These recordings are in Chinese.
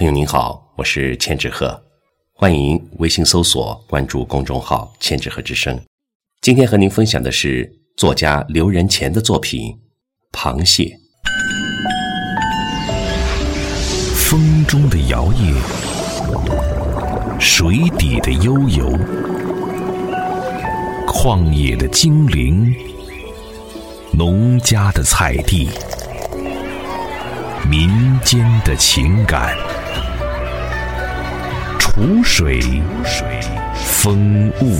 朋友您好，我是千纸鹤，欢迎微信搜索关注公众号“千纸鹤之声”。今天和您分享的是作家刘仁乾的作品《螃蟹》。风中的摇曳，水底的悠游，旷野的精灵，农家的菜地，民间的情感。湖水，风物。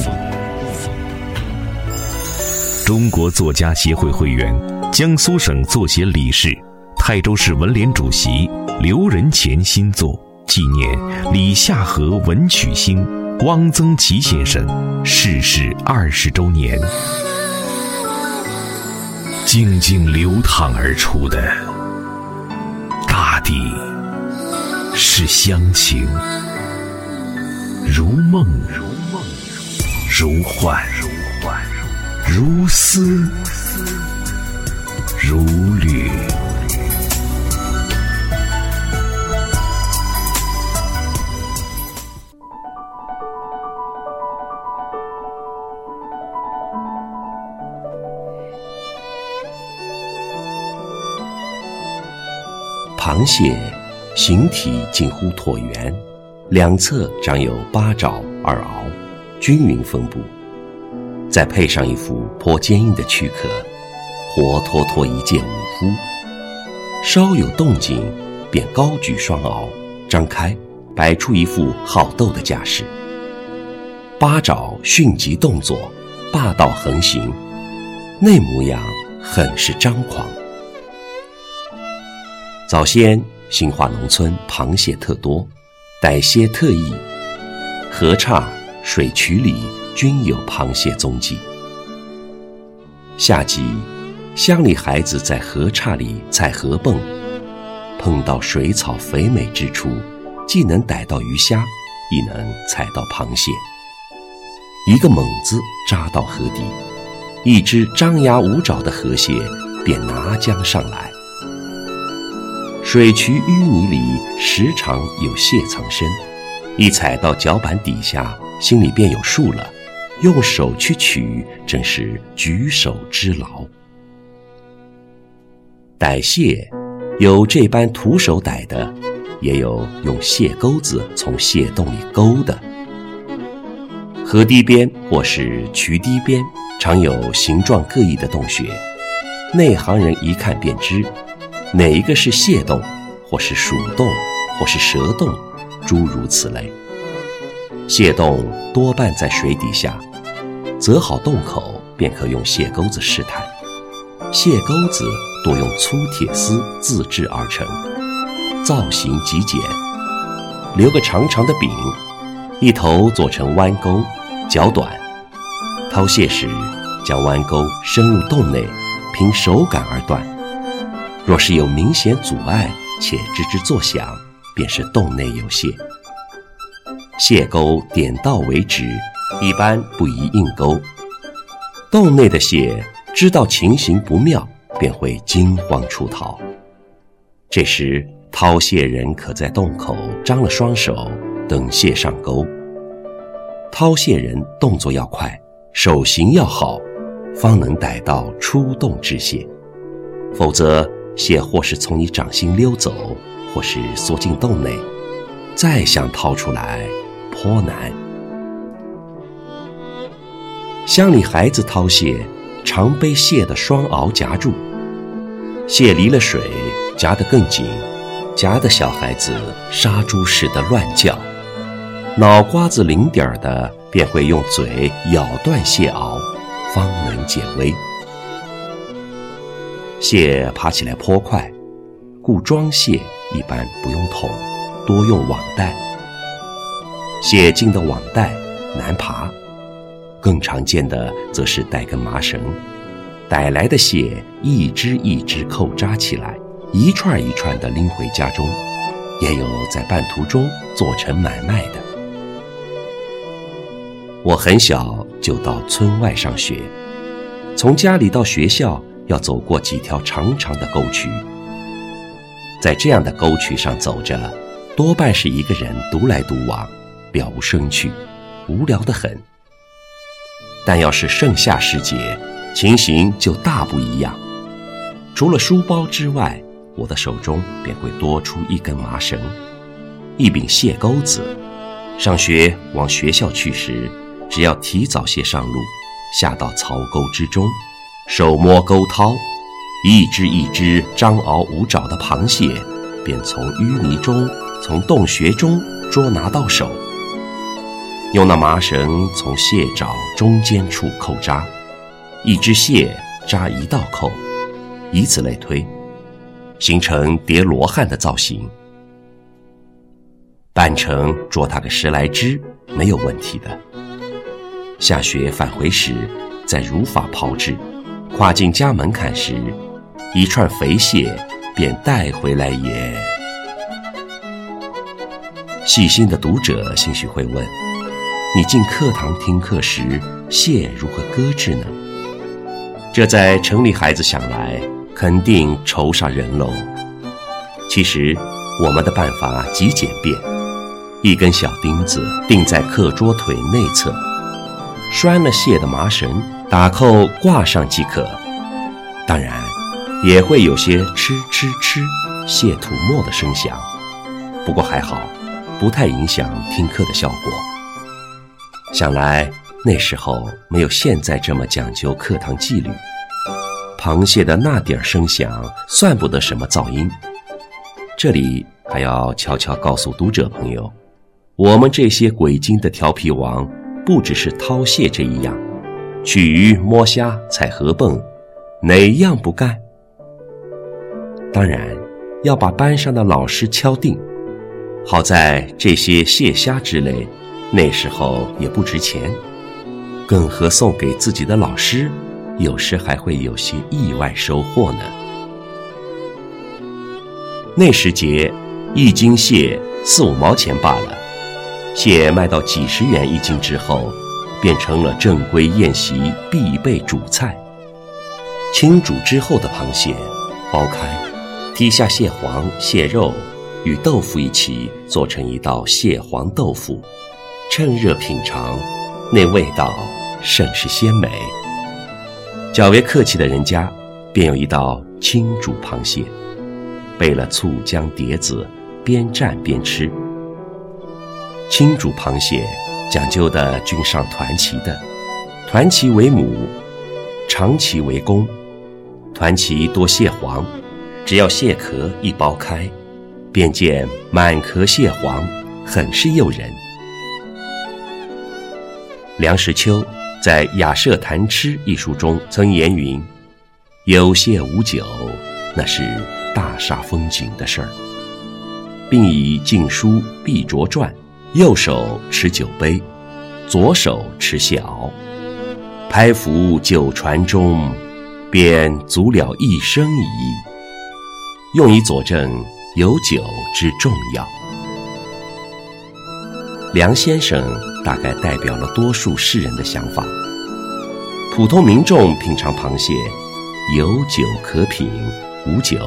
中国作家协会会员，江苏省作协理事，泰州市文联主席刘仁乾新作纪念李夏河文曲星汪曾祺先生逝世二十周年，静静流淌而出的大地是乡情。如幻如幻，如丝如缕。螃蟹形体近乎椭圆。两侧长有八爪二螯，均匀分布，再配上一副颇坚硬的躯壳，活脱脱一介武夫。稍有动静，便高举双螯，张开，摆出一副好斗的架势。八爪迅疾动作，霸道横行，那模样很是张狂。早先兴化农村螃蟹特多。逮蟹特异，河岔、水渠里均有螃蟹踪迹。夏季，乡里孩子在河岔里采河蚌，碰到水草肥美之处，既能逮到鱼虾，亦能采到螃蟹。一个猛子扎到河底，一只张牙舞爪的河蟹便拿将上来。水渠淤泥里时常有蟹藏身，一踩到脚板底下，心里便有数了。用手去取，真是举手之劳。逮蟹，有这般徒手逮的，也有用蟹钩子从蟹洞里勾的。河堤边或是渠堤边，常有形状各异的洞穴，内行人一看便知。哪一个是蟹洞，或是鼠洞，或是蛇洞，诸如此类。蟹洞多半在水底下，择好洞口便可用蟹钩子试探。蟹钩子多用粗铁丝自制而成，造型极简，留个长长的柄，一头做成弯钩，较短。掏蟹时，将弯钩伸入洞内，凭手感而断。若是有明显阻碍且吱吱作响，便是洞内有蟹。蟹钩点到为止，一般不宜硬钩。洞内的蟹知道情形不妙，便会惊慌出逃。这时掏蟹人可在洞口张了双手，等蟹上钩。掏蟹人动作要快，手型要好，方能逮到出洞之蟹，否则。蟹或是从你掌心溜走，或是缩进洞内，再想掏出来颇难。乡里孩子掏蟹，常被蟹的双螯夹住，蟹离了水，夹得更紧，夹得小孩子杀猪似的乱叫，脑瓜子灵点儿的便会用嘴咬断蟹螯，方能解围。蟹爬起来颇快，故装蟹一般不用桶，多用网袋。蟹进的网袋难爬，更常见的则是带根麻绳，逮来的蟹一只一只扣扎起来，一串一串的拎回家中，也有在半途中做成买卖的。我很小就到村外上学，从家里到学校。要走过几条长长的沟渠，在这样的沟渠上走着，多半是一个人独来独往，了无生趣，无聊得很。但要是盛夏时节，情形就大不一样。除了书包之外，我的手中便会多出一根麻绳，一柄蟹钩子。上学往学校去时，只要提早些上路，下到槽沟之中，手摸钩掏，一只一只张螯舞爪的螃蟹，便从淤泥中、从洞穴中捉拿到手。用那麻绳从蟹爪中间处扣扎，一只蟹扎一道扣，以此类推，形成叠罗汉的造型。扮成捉它个十来只没有问题的。下雪返回时，再如法炮制，跨进家门槛时，一串肥蟹便带回来也。细心的读者兴许会问。你进课堂听课时，蟹如何搁置呢？这在城里孩子想来，肯定愁杀人喽。其实，我们的办法极简便：一根小钉子钉在课桌腿内侧，拴了蟹的麻绳，打扣挂上即可。当然，也会有些哧哧哧蟹吐沫的声响，不过还好，不太影响听课的效果。想来那时候没有现在这么讲究课堂纪律，螃蟹的那点儿声响算不得什么噪音。这里还要悄悄告诉读者朋友，我们这些鬼精的调皮王，不只是掏蟹这一样，取鱼、摸虾、采河蚌，哪样不干？当然要把班上的老师敲定。好在这些蟹虾之类。那时候也不值钱，更何送给自己的老师，有时还会有些意外收获呢。那时节，一斤蟹四五毛钱罢了，蟹卖到几十元一斤之后，变成了正规宴席必备主菜。清煮之后的螃蟹，剥开，剔下蟹黄、蟹肉，与豆腐一起做成一道蟹黄豆腐。趁热品尝，那味道甚是鲜美。较为客气的人家，便有一道清煮螃蟹，备了醋姜碟子，边蘸边吃。清煮螃蟹讲究的均上团旗的，团旗为母，长旗为公。团旗多蟹黄，只要蟹壳一剥开，便见满壳蟹黄，很是诱人。梁实秋在《雅舍谈吃》一书中曾言云：“有蟹无酒，那是大煞风景的事儿。”并以禁书必着传，右手持酒杯，左手持蟹螯，拍浮酒船中，便足了一生矣。用以佐证有酒之重要。梁先生大概代表了多数世人的想法。普通民众品尝螃蟹，有酒可品，无酒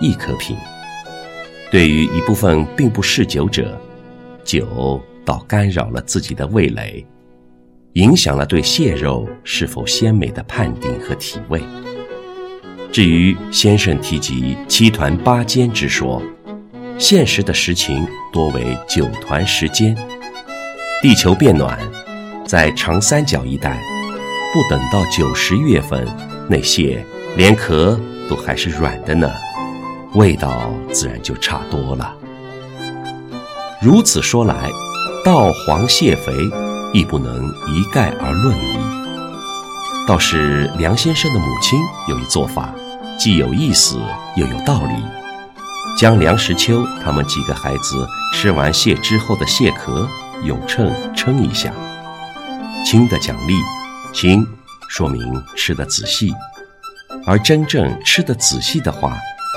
亦可品。对于一部分并不嗜酒者，酒倒干扰了自己的味蕾，影响了对蟹肉是否鲜美的判定和体味。至于先生提及七团八煎之说，现实的实情多为九团十煎。地球变暖，在长三角一带，不等到九十月份，那蟹连壳都还是软的呢，味道自然就差多了。如此说来，稻黄蟹肥亦不能一概而论矣。倒是梁先生的母亲有一做法，既有意思又有道理，将梁实秋他们几个孩子吃完蟹之后的蟹壳。用秤称一下，轻的奖励，轻说明吃得仔细；而真正吃得仔细的话，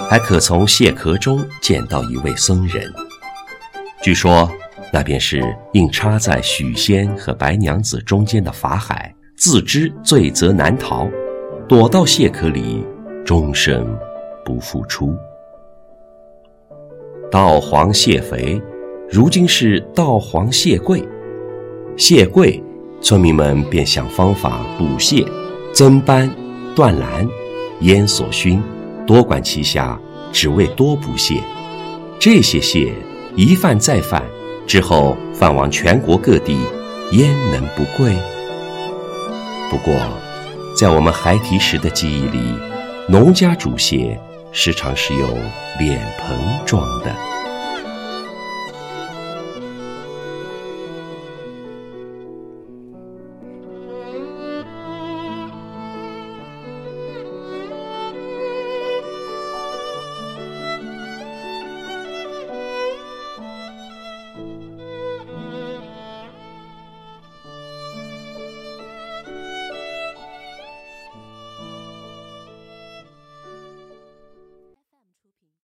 还可从蟹壳中见到一位僧人。据说那便是硬插在许仙和白娘子中间的法海，自知罪责难逃，躲到蟹壳里，终生不复出。道黄蟹肥，如今是稻黄蟹贵。蟹贵，村民们便想方法补蟹，增斑、断栏、烟锁熏，多管齐下，只为多补蟹。这些蟹一贩再贩，之后贩往全国各地，焉能不贵？不过，在我们孩提时的记忆里，农家煮蟹时常是有脸盆装的。